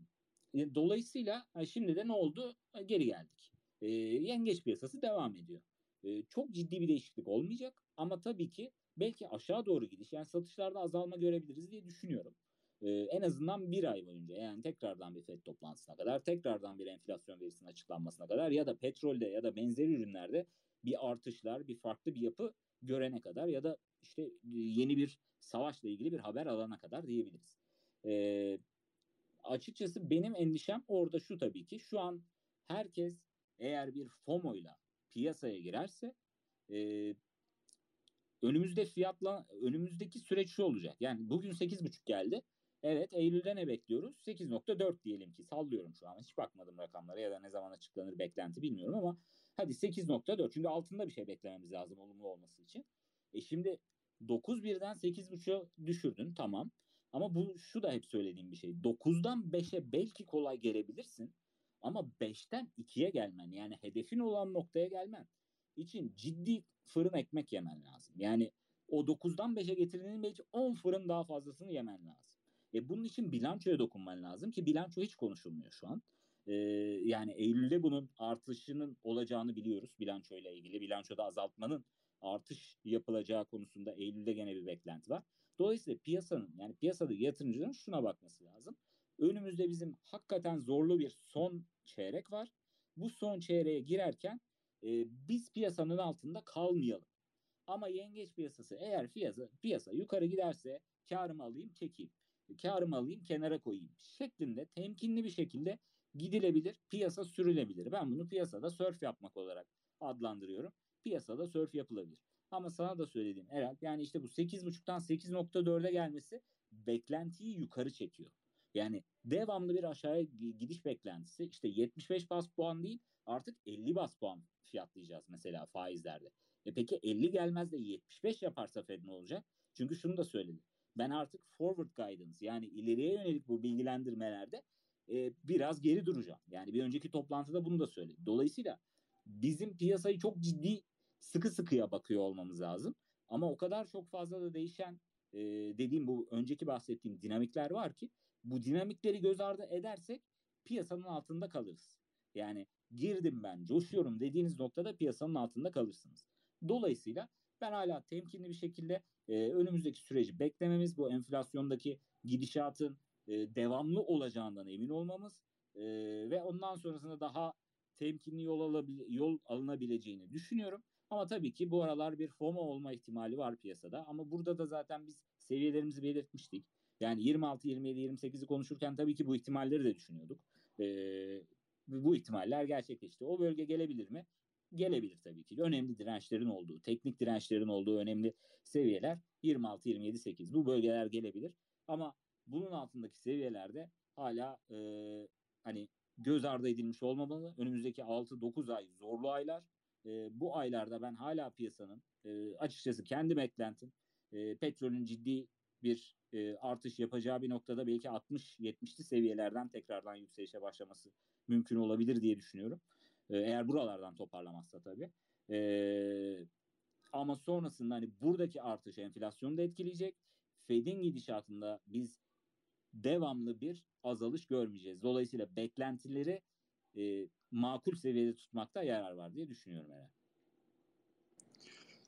dolayısıyla şimdi de ne oldu? Geri geldik. E, yengeç piyasası devam ediyor. E, çok ciddi bir değişiklik olmayacak ama tabii ki belki aşağı doğru gidiş yani satışlarda azalma görebiliriz diye düşünüyorum. Ee, en azından bir ay boyunca yani tekrardan bir FED toplantısına kadar tekrardan bir enflasyon verisinin açıklanmasına kadar ya da petrolde ya da benzeri ürünlerde bir artışlar bir farklı bir yapı görene kadar ya da işte yeni bir savaşla ilgili bir haber alana kadar diyebiliriz. Ee, açıkçası benim endişem orada şu tabii ki şu an herkes eğer bir FOMO ile piyasaya girerse e, önümüzde fiyatla önümüzdeki süreç şu olacak. Yani bugün 8.5 geldi. Evet Eylül'de ne bekliyoruz? 8.4 diyelim ki sallıyorum şu an. Hiç bakmadım rakamlara ya da ne zaman açıklanır beklenti bilmiyorum ama hadi 8.4 çünkü altında bir şey beklememiz lazım olumlu olması için. E şimdi 9 birden 8.5'a düşürdün tamam. Ama bu şu da hep söylediğim bir şey. 9'dan 5'e belki kolay gelebilirsin. Ama 5'ten 2'ye gelmen yani hedefin olan noktaya gelmen için ciddi fırın ekmek yemen lazım. Yani o 9'dan 5'e getirdiğinin belki 10 fırın daha fazlasını yemen lazım. E bunun için bilançoya dokunman lazım ki bilanço hiç konuşulmuyor şu an. Ee, yani Eylül'de bunun artışının olacağını biliyoruz bilançoyla ilgili. Bilançoda azaltmanın artış yapılacağı konusunda Eylül'de gene bir beklenti var. Dolayısıyla piyasanın yani piyasada yatırımcıların şuna bakması lazım. Önümüzde bizim hakikaten zorlu bir son çeyrek var. Bu son çeyreğe girerken e, biz piyasanın altında kalmayalım. Ama yengeç piyasası eğer piyasa, piyasa yukarı giderse karımı alayım çekeyim. Karımı alayım kenara koyayım şeklinde temkinli bir şekilde gidilebilir. Piyasa sürülebilir. Ben bunu piyasada surf yapmak olarak adlandırıyorum. Piyasada surf yapılabilir. Ama sana da söylediğim herhalde yani işte bu 8.5'tan 8.4'e gelmesi beklentiyi yukarı çekiyor. Yani devamlı bir aşağıya gidiş beklentisi işte 75 bas puan değil artık 50 bas puan fiyatlayacağız mesela faizlerde. E peki 50 gelmez de 75 yaparsa Fed ne olacak? Çünkü şunu da söyledi. Ben artık forward guidance yani ileriye yönelik bu bilgilendirmelerde e, biraz geri duracağım. Yani bir önceki toplantıda bunu da söyledi. Dolayısıyla bizim piyasayı çok ciddi sıkı sıkıya bakıyor olmamız lazım. Ama o kadar çok fazla da değişen e, dediğim bu önceki bahsettiğim dinamikler var ki bu dinamikleri göz ardı edersek piyasanın altında kalırız. Yani girdim ben coşuyorum dediğiniz noktada piyasanın altında kalırsınız. Dolayısıyla ben hala temkinli bir şekilde e, önümüzdeki süreci beklememiz, bu enflasyondaki gidişatın e, devamlı olacağından emin olmamız e, ve ondan sonrasında daha temkinli yol, alabil yol alınabileceğini düşünüyorum. Ama tabii ki bu aralar bir FOMO olma ihtimali var piyasada. Ama burada da zaten biz seviyelerimizi belirtmiştik. Yani 26, 27, 28'i konuşurken tabii ki bu ihtimalleri de düşünüyorduk. Ee, bu ihtimaller gerçekleşti. O bölge gelebilir mi? Gelebilir tabii ki. Önemli dirençlerin olduğu, teknik dirençlerin olduğu önemli seviyeler 26, 27, 8. Bu bölgeler gelebilir. Ama bunun altındaki seviyelerde hala e, hani göz ardı edilmiş olmamalı. Önümüzdeki 6-9 ay zorlu aylar. E, bu aylarda ben hala piyasanın e, açıkçası kendi beklentim e, petrolün ciddi bir e, artış yapacağı bir noktada belki 60-70'li seviyelerden tekrardan yükselişe başlaması mümkün olabilir diye düşünüyorum. E, eğer buralardan toparlamazsa tabii. E, ama sonrasında hani buradaki artış enflasyonu da etkileyecek. Fed'in gidişatında biz devamlı bir azalış görmeyeceğiz. Dolayısıyla beklentileri e, makul seviyede tutmakta yarar var diye düşünüyorum herhalde.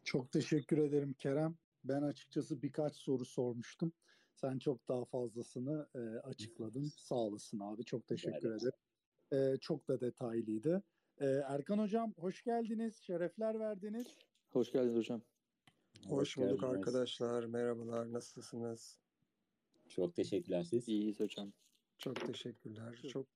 Çok teşekkür ederim Kerem. Ben açıkçası birkaç soru sormuştum. Sen çok daha fazlasını e, açıkladın. Sağ olasın abi. Çok teşekkür ederim. E, çok da detaylıydı. E, Erkan Hocam hoş geldiniz. Şerefler verdiniz. Hoş geldiniz hocam. Hoş, hoş bulduk geldiniz. arkadaşlar. Merhabalar. Nasılsınız? Çok teşekkürler siz. İyiyiz hocam. Çok teşekkürler. Çok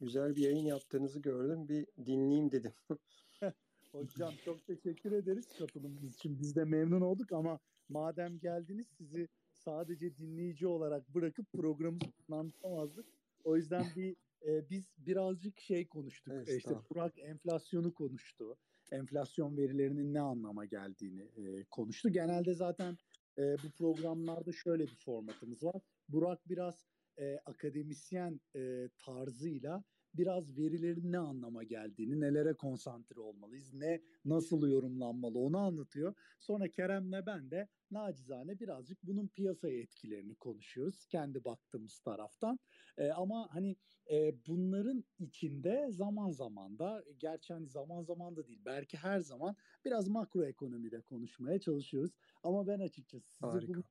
güzel bir yayın yaptığınızı gördüm. Bir dinleyeyim dedim. Hocam çok teşekkür ederiz katılımınız için. Biz de memnun olduk ama madem geldiniz sizi sadece dinleyici olarak bırakıp programı anlatamazdık. O yüzden bir e, biz birazcık şey konuştuk. Evet, işte Burak enflasyonu konuştu. Enflasyon verilerinin ne anlama geldiğini e, konuştu. Genelde zaten e, bu programlarda şöyle bir formatımız var. Burak biraz e, akademisyen e, tarzıyla biraz verilerin ne anlama geldiğini, nelere konsantre olmalıyız, ne nasıl yorumlanmalı onu anlatıyor. Sonra Kerem'le ben de nacizane birazcık bunun piyasaya etkilerini konuşuyoruz kendi baktığımız taraftan. E, ama hani e, bunların içinde zaman zaman da gerçi hani zaman zaman da değil belki her zaman biraz makro ekonomide konuşmaya çalışıyoruz. Ama ben açıkçası sizi Harika. bugün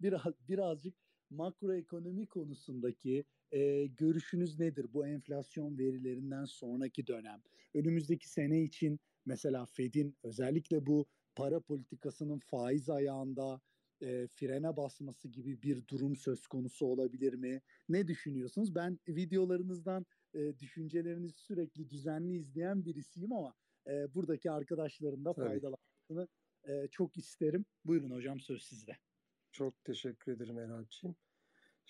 biraz birazcık makroekonomi konusundaki e, görüşünüz nedir bu enflasyon verilerinden sonraki dönem? Önümüzdeki sene için mesela Fed'in özellikle bu para politikasının faiz ayağında e, frene basması gibi bir durum söz konusu olabilir mi? Ne düşünüyorsunuz? Ben videolarınızdan e, düşüncelerinizi sürekli düzenli izleyen birisiyim ama e, buradaki arkadaşların da faydalanmasını e, çok isterim. Buyurun hocam söz sizde. Çok teşekkür ederim Erhan'cığım.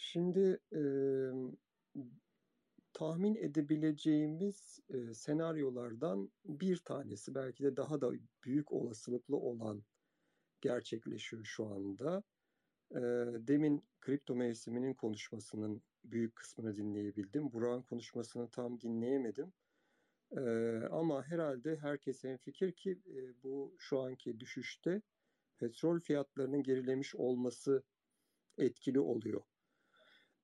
Şimdi e, tahmin edebileceğimiz e, senaryolardan bir tanesi belki de daha da büyük olasılıklı olan gerçekleşiyor şu anda. E, demin kripto mevsiminin konuşmasının büyük kısmını dinleyebildim. Burak'ın konuşmasını tam dinleyemedim. E, ama herhalde herkes en fikir ki e, bu şu anki düşüşte petrol fiyatlarının gerilemiş olması etkili oluyor.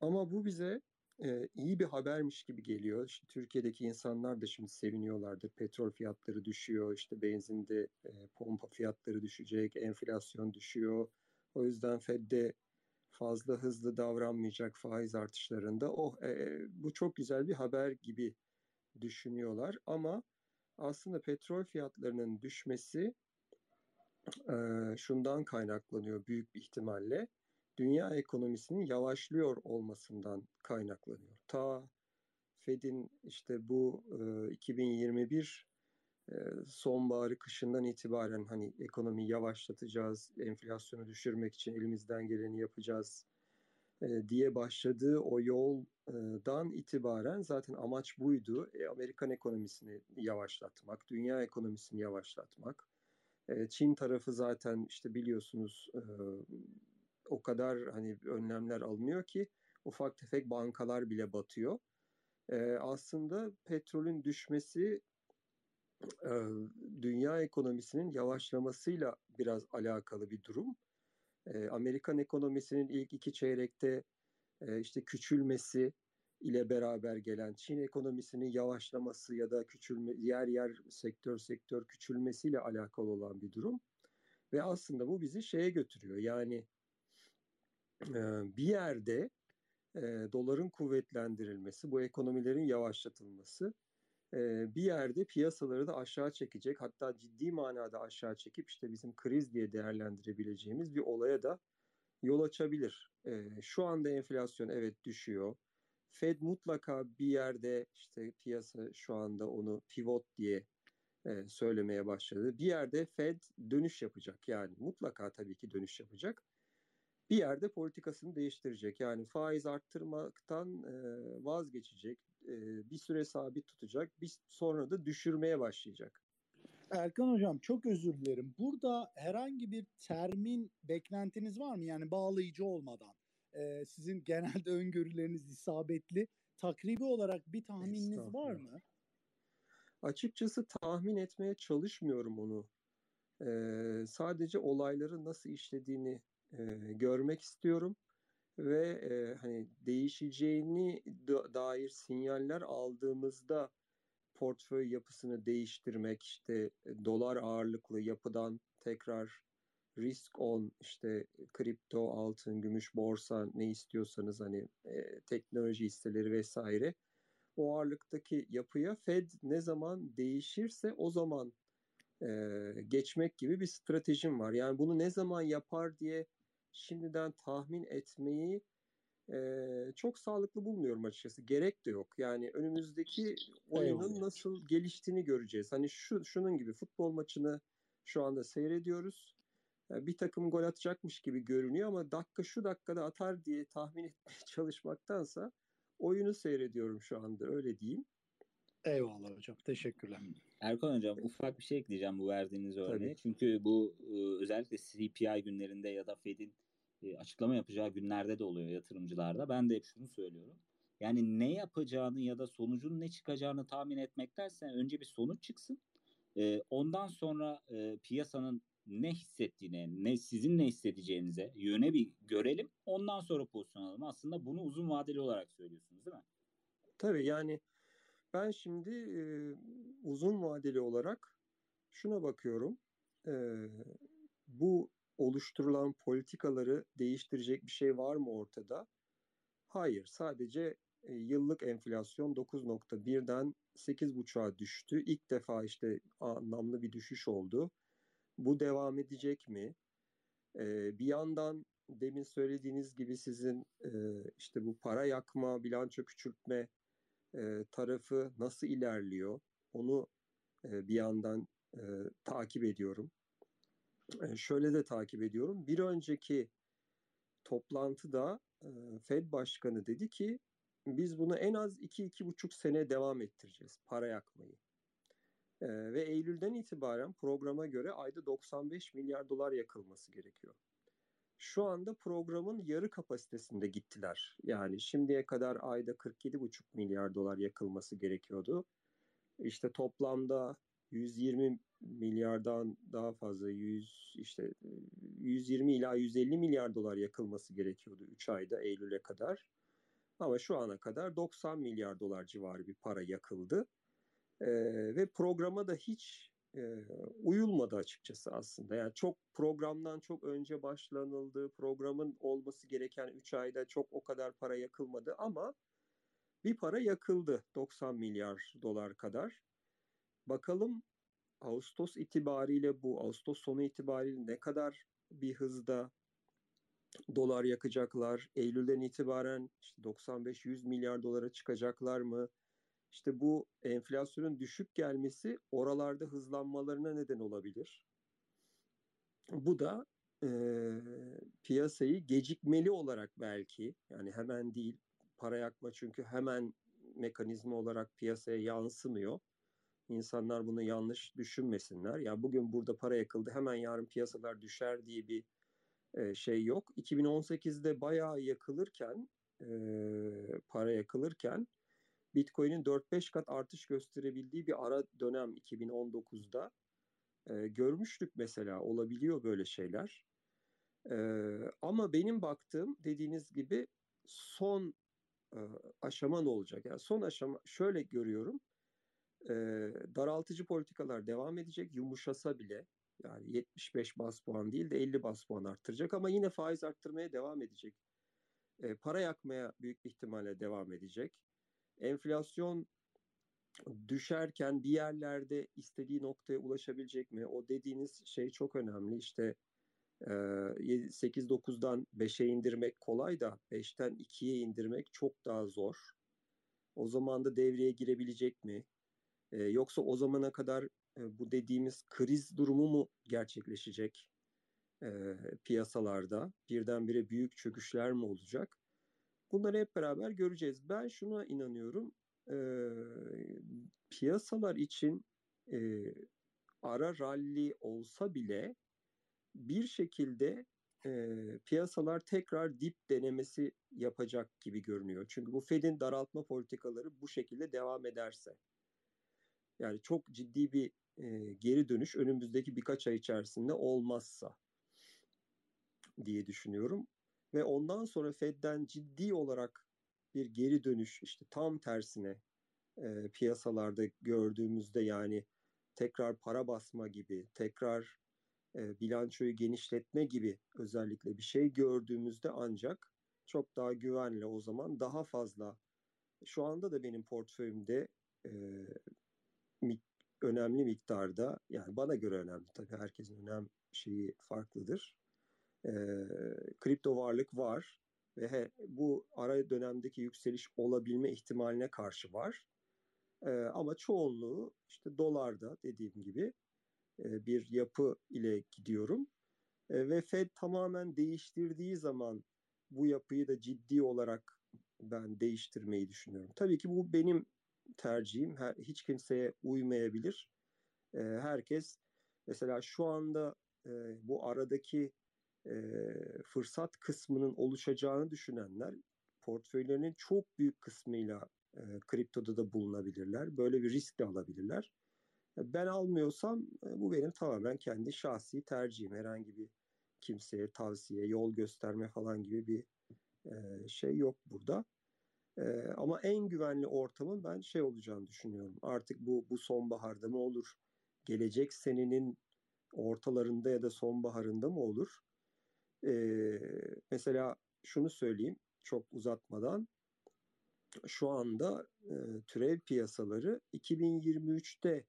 Ama bu bize e, iyi bir habermiş gibi geliyor. İşte Türkiye'deki insanlar da şimdi seviniyorlardır. Petrol fiyatları düşüyor, işte benzinde e, pompa fiyatları düşecek, enflasyon düşüyor. O yüzden Fed'de fazla hızlı davranmayacak faiz artışlarında. Oh, e, bu çok güzel bir haber gibi düşünüyorlar. Ama aslında petrol fiyatlarının düşmesi e, şundan kaynaklanıyor büyük bir ihtimalle dünya ekonomisinin yavaşlıyor olmasından kaynaklanıyor. Ta Fed'in işte bu e, 2021 e, sonbaharı kışından itibaren hani ekonomi yavaşlatacağız, enflasyonu düşürmek için elimizden geleni yapacağız e, diye başladığı o yoldan itibaren zaten amaç buydu. E, Amerikan ekonomisini yavaşlatmak, dünya ekonomisini yavaşlatmak. Çin tarafı zaten işte biliyorsunuz o kadar hani önlemler alınıyor ki ufak tefek bankalar bile batıyor. Ee, aslında petrolün düşmesi e, dünya ekonomisinin yavaşlamasıyla biraz alakalı bir durum. E, Amerikan ekonomisinin ilk iki çeyrekte e, işte küçülmesi ile beraber gelen Çin ekonomisinin yavaşlaması ya da küçülme yer yer sektör sektör küçülmesiyle alakalı olan bir durum. Ve aslında bu bizi şeye götürüyor. Yani e, bir yerde doların kuvvetlendirilmesi, bu ekonomilerin yavaşlatılması bir yerde piyasaları da aşağı çekecek. Hatta ciddi manada aşağı çekip işte bizim kriz diye değerlendirebileceğimiz bir olaya da yol açabilir. Şu anda enflasyon evet düşüyor. Fed mutlaka bir yerde işte piyasa şu anda onu pivot diye söylemeye başladı. Bir yerde Fed dönüş yapacak yani mutlaka tabii ki dönüş yapacak. Bir yerde politikasını değiştirecek yani faiz arttırmaktan e, vazgeçecek, e, bir süre sabit tutacak, bir sonra da düşürmeye başlayacak. Erkan Hocam çok özür dilerim. Burada herhangi bir termin beklentiniz var mı? Yani bağlayıcı olmadan. Ee, sizin genelde öngörüleriniz isabetli. Takribi olarak bir tahmininiz var mı? Açıkçası tahmin etmeye çalışmıyorum onu. Ee, sadece olayların nasıl işlediğini e, görmek istiyorum ve e, hani değişeceğini da, dair sinyaller aldığımızda portföy yapısını değiştirmek işte dolar ağırlıklı yapıdan tekrar risk on işte kripto, altın, gümüş, borsa ne istiyorsanız hani e, teknoloji hisseleri vesaire o ağırlıktaki yapıya Fed ne zaman değişirse o zaman e, geçmek gibi bir stratejim var. Yani bunu ne zaman yapar diye şimdiden tahmin etmeyi e, çok sağlıklı bulmuyorum açıkçası. Gerek de yok. Yani önümüzdeki oyunun nasıl geliştiğini göreceğiz. Hani şu şunun gibi futbol maçını şu anda seyrediyoruz. Yani bir takım gol atacakmış gibi görünüyor ama dakika şu dakikada atar diye tahmin etmeye çalışmaktansa oyunu seyrediyorum şu anda öyle diyeyim. Eyvallah hocam. Teşekkürler. Erkan hocam ufak bir şey ekleyeceğim bu verdiğiniz örneğe. Çünkü bu özellikle CPI günlerinde ya da Fed'in açıklama yapacağı günlerde de oluyor yatırımcılarda. Ben de hep şunu söylüyorum. Yani ne yapacağını ya da sonucun ne çıkacağını tahmin etmektense önce bir sonuç çıksın. ondan sonra piyasanın ne hissettiğine, ne sizin ne hissedeceğinize yöne bir görelim. Ondan sonra pozisyon alalım. Aslında bunu uzun vadeli olarak söylüyorsunuz değil mi? Tabii yani ben şimdi e, uzun vadeli olarak şuna bakıyorum. E, bu oluşturulan politikaları değiştirecek bir şey var mı ortada? Hayır. Sadece e, yıllık enflasyon 9.1'den 8.5'a düştü. İlk defa işte anlamlı bir düşüş oldu. Bu devam edecek mi? Ee, bir yandan demin söylediğiniz gibi sizin e, işte bu para yakma, bilanço küçültme e, tarafı nasıl ilerliyor? Onu e, bir yandan e, takip ediyorum. Şöyle de takip ediyorum. Bir önceki toplantıda Fed Başkanı dedi ki biz bunu en az 2-2,5 sene devam ettireceğiz para yakmayı. Ve Eylül'den itibaren programa göre ayda 95 milyar dolar yakılması gerekiyor. Şu anda programın yarı kapasitesinde gittiler. Yani şimdiye kadar ayda 47,5 milyar dolar yakılması gerekiyordu. İşte toplamda 120 milyardan daha fazla 100 işte 120 ila 150 milyar dolar yakılması gerekiyordu 3 ayda Eylül'e kadar. Ama şu ana kadar 90 milyar dolar civarı bir para yakıldı. Ee, ve programa da hiç e, uyulmadı açıkçası aslında. Yani çok programdan çok önce başlanıldı. Programın olması gereken 3 ayda çok o kadar para yakılmadı ama bir para yakıldı 90 milyar dolar kadar. Bakalım Ağustos itibariyle bu Ağustos sonu itibariyle ne kadar bir hızda dolar yakacaklar? Eylül'den itibaren işte 95-100 milyar dolara çıkacaklar mı? İşte bu enflasyonun düşük gelmesi oralarda hızlanmalarına neden olabilir. Bu da e, piyasayı gecikmeli olarak belki yani hemen değil para yakma çünkü hemen mekanizma olarak piyasaya yansımıyor. İnsanlar bunu yanlış düşünmesinler. Yani bugün burada para yakıldı hemen yarın piyasalar düşer diye bir e, şey yok. 2018'de bayağı yakılırken e, para yakılırken Bitcoin'in 4-5 kat artış gösterebildiği bir ara dönem 2019'da e, görmüştük mesela olabiliyor böyle şeyler. E, ama benim baktığım dediğiniz gibi son e, aşama ne olacak? Yani son aşama şöyle görüyorum. E, daraltıcı politikalar devam edecek yumuşasa bile Yani 75 bas puan değil de 50 bas puan arttıracak ama yine faiz arttırmaya devam edecek. E, para yakmaya büyük ihtimalle devam edecek. Enflasyon düşerken bir yerlerde istediği noktaya ulaşabilecek mi? O dediğiniz şey çok önemli. İşte 8-9'dan 5'e indirmek kolay da 5'ten 2'ye indirmek çok daha zor. O zaman da devreye girebilecek mi? Yoksa o zamana kadar bu dediğimiz kriz durumu mu gerçekleşecek piyasalarda? Birdenbire büyük çöküşler mi olacak? Bunları hep beraber göreceğiz. Ben şuna inanıyorum. Piyasalar için ara rally olsa bile bir şekilde e, piyasalar tekrar dip denemesi yapacak gibi görünüyor. Çünkü bu Fed'in daraltma politikaları bu şekilde devam ederse. Yani çok ciddi bir e, geri dönüş önümüzdeki birkaç ay içerisinde olmazsa diye düşünüyorum. Ve ondan sonra Fed'den ciddi olarak bir geri dönüş işte tam tersine e, piyasalarda gördüğümüzde yani tekrar para basma gibi, tekrar e, bilançoyu genişletme gibi özellikle bir şey gördüğümüzde ancak çok daha güvenli o zaman daha fazla şu anda da benim portföyümde e, önemli miktarda yani bana göre önemli tabii herkesin önem şeyi farklıdır. E, kripto varlık var ve he, bu ara dönemdeki yükseliş olabilme ihtimaline karşı var. E, ama çoğunluğu işte dolarda dediğim gibi bir yapı ile gidiyorum. Ve Fed tamamen değiştirdiği zaman bu yapıyı da ciddi olarak ben değiştirmeyi düşünüyorum. Tabii ki bu benim tercihim. Hiç kimseye uymayabilir. Herkes mesela şu anda bu aradaki fırsat kısmının oluşacağını düşünenler portföylerinin çok büyük kısmıyla kriptoda da bulunabilirler. Böyle bir risk de alabilirler. Ben almıyorsam e, bu benim tamamen kendi şahsi tercihim. Herhangi bir kimseye tavsiye, yol gösterme falan gibi bir e, şey yok burada. E, ama en güvenli ortamın ben şey olacağını düşünüyorum. Artık bu bu sonbaharda mı olur? Gelecek senenin ortalarında ya da sonbaharında mı olur? mesela şunu söyleyeyim çok uzatmadan. Şu anda türev piyasaları 2023'te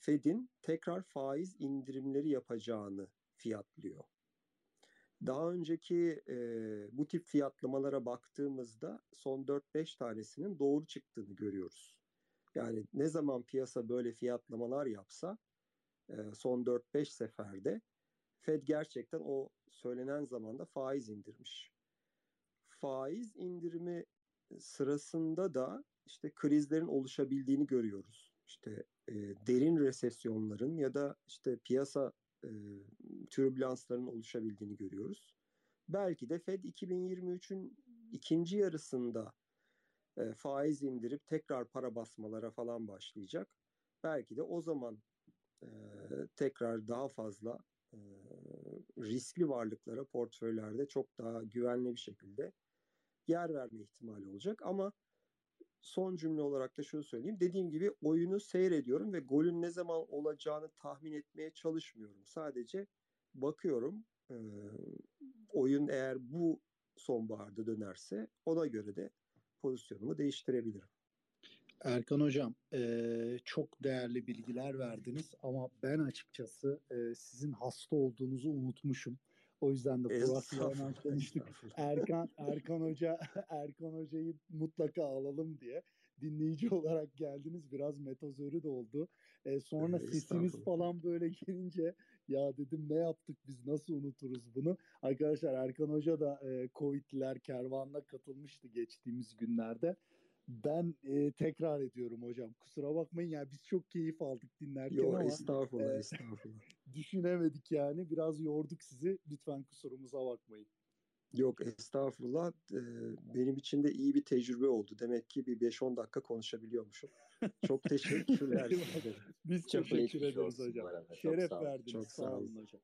Fed'in tekrar faiz indirimleri yapacağını fiyatlıyor. Daha önceki e, bu tip fiyatlamalara baktığımızda son 4-5 tanesinin doğru çıktığını görüyoruz. Yani ne zaman piyasa böyle fiyatlamalar yapsa e, son 4-5 seferde Fed gerçekten o söylenen zamanda faiz indirmiş. Faiz indirimi sırasında da işte krizlerin oluşabildiğini görüyoruz işte e, derin resesyonların ya da işte piyasa e, türbülansların oluşabildiğini görüyoruz. Belki de Fed 2023'ün ikinci yarısında e, faiz indirip tekrar para basmalara falan başlayacak. Belki de o zaman e, tekrar daha fazla e, riskli varlıklara portföylerde çok daha güvenli bir şekilde yer verme ihtimali olacak. Ama son cümle olarak da şunu söyleyeyim. Dediğim gibi oyunu seyrediyorum ve golün ne zaman olacağını tahmin etmeye çalışmıyorum. Sadece bakıyorum e, oyun eğer bu sonbaharda dönerse ona göre de pozisyonumu değiştirebilirim. Erkan Hocam e, çok değerli bilgiler verdiniz ama ben açıkçası e, sizin hasta olduğunuzu unutmuşum. O yüzden de Fuat'la hemen konuştuk. Erkan Erkan Hoca Erkan Hoca'yı mutlaka alalım diye dinleyici olarak geldiniz. Biraz metazörü de oldu. E, sonra ee, sesiniz falan böyle gelince ya dedim ne yaptık biz nasıl unuturuz bunu? Arkadaşlar Erkan Hoca da e, Covid'liler kervanına katılmıştı geçtiğimiz günlerde. Ben e, tekrar ediyorum hocam. Kusura bakmayın ya biz çok keyif aldık dinlerken Yo, ama estağfurullah, e, estağfurullah. Düşünemedik yani. Biraz yorduk sizi. Lütfen kusurumuza bakmayın. Yok estağfurullah. Ee, benim için de iyi bir tecrübe oldu. Demek ki bir 5-10 dakika konuşabiliyormuşum. Çok teşekkürler. Biz çok teşekkür ederiz hocam. Şeref çok verdiniz. Çok sağ olun hocam.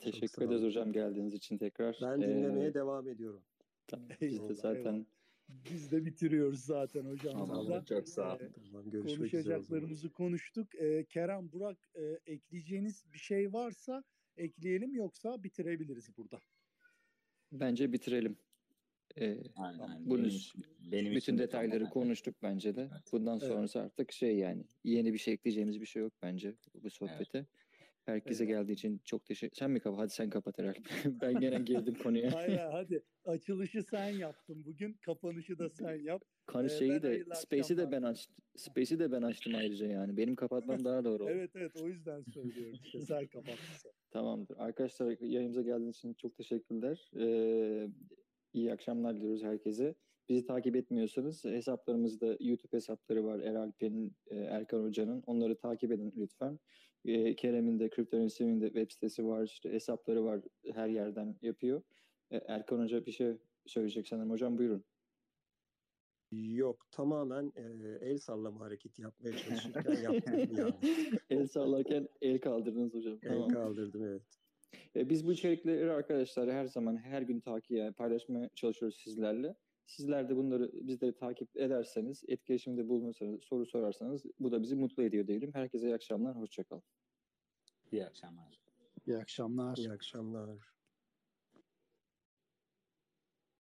Teşekkür ederiz hocam geldiğiniz için tekrar. Ben dinlemeye ee, devam ediyorum. Tamam. Biz de zaten eyvallah Biz de bitiriyoruz zaten hocamızla. Tamam, çok sağ ol. Ee, Tamam konuşacaklarımızı konuştuk. Ee, Kerem, Burak e, ekleyeceğiniz bir şey varsa ekleyelim yoksa bitirebiliriz burada. Bence bitirelim. Ee, Aynen, aynen. Bunun Benim benim bütün için de detayları tamam. konuştuk bence de. Evet. Bundan Evet. sonrası artık şey yani yeni bir şey ekleyeceğimiz bir şey yok bence bu sohbete. Herkese Evet. geldiği için çok teşekkür. Sen mi kapat? Hadi sen kapat herhalde. ben gene girdim konuya. Hayır hadi açılışı sen yaptın bugün. Kapanışı da sen yap. Konu Ee, şeyi de Space'i de ben açtım. Space'i de ben açtım ayrıca yani. Benim kapatmam daha doğru oldu. Evet evet o yüzden söylüyorum işte sen kapattın. Tamamdır. Arkadaşlar yayınımıza geldiğiniz için çok teşekkürler. Ee, iyi akşamlar diliyoruz herkese. Bizi takip etmiyorsanız hesaplarımızda YouTube hesapları var. Eralp'in, e, Erkan Hoca'nın. Onları takip edin lütfen. E, Kerem'in de Kriptonesimin de web sitesi var. İşte hesapları var. Her yerden yapıyor. E, Erkan Hoca bir şey söyleyecek sanırım. Hocam buyurun. Yok tamamen e, el sallama hareketi yapmaya çalışırken yaptım yani. el sallarken el kaldırdınız hocam. El Tamam. kaldırdım evet. E, Biz bu içerikleri arkadaşlar her zaman her gün takip yani paylaşmaya çalışıyoruz sizlerle. Sizler de bunları bizleri takip ederseniz, etkileşimde bulunursanız, soru sorarsanız bu da bizi mutlu ediyor diyelim. Herkese iyi akşamlar, hoşçakalın. İyi akşamlar. İyi akşamlar. İyi akşamlar.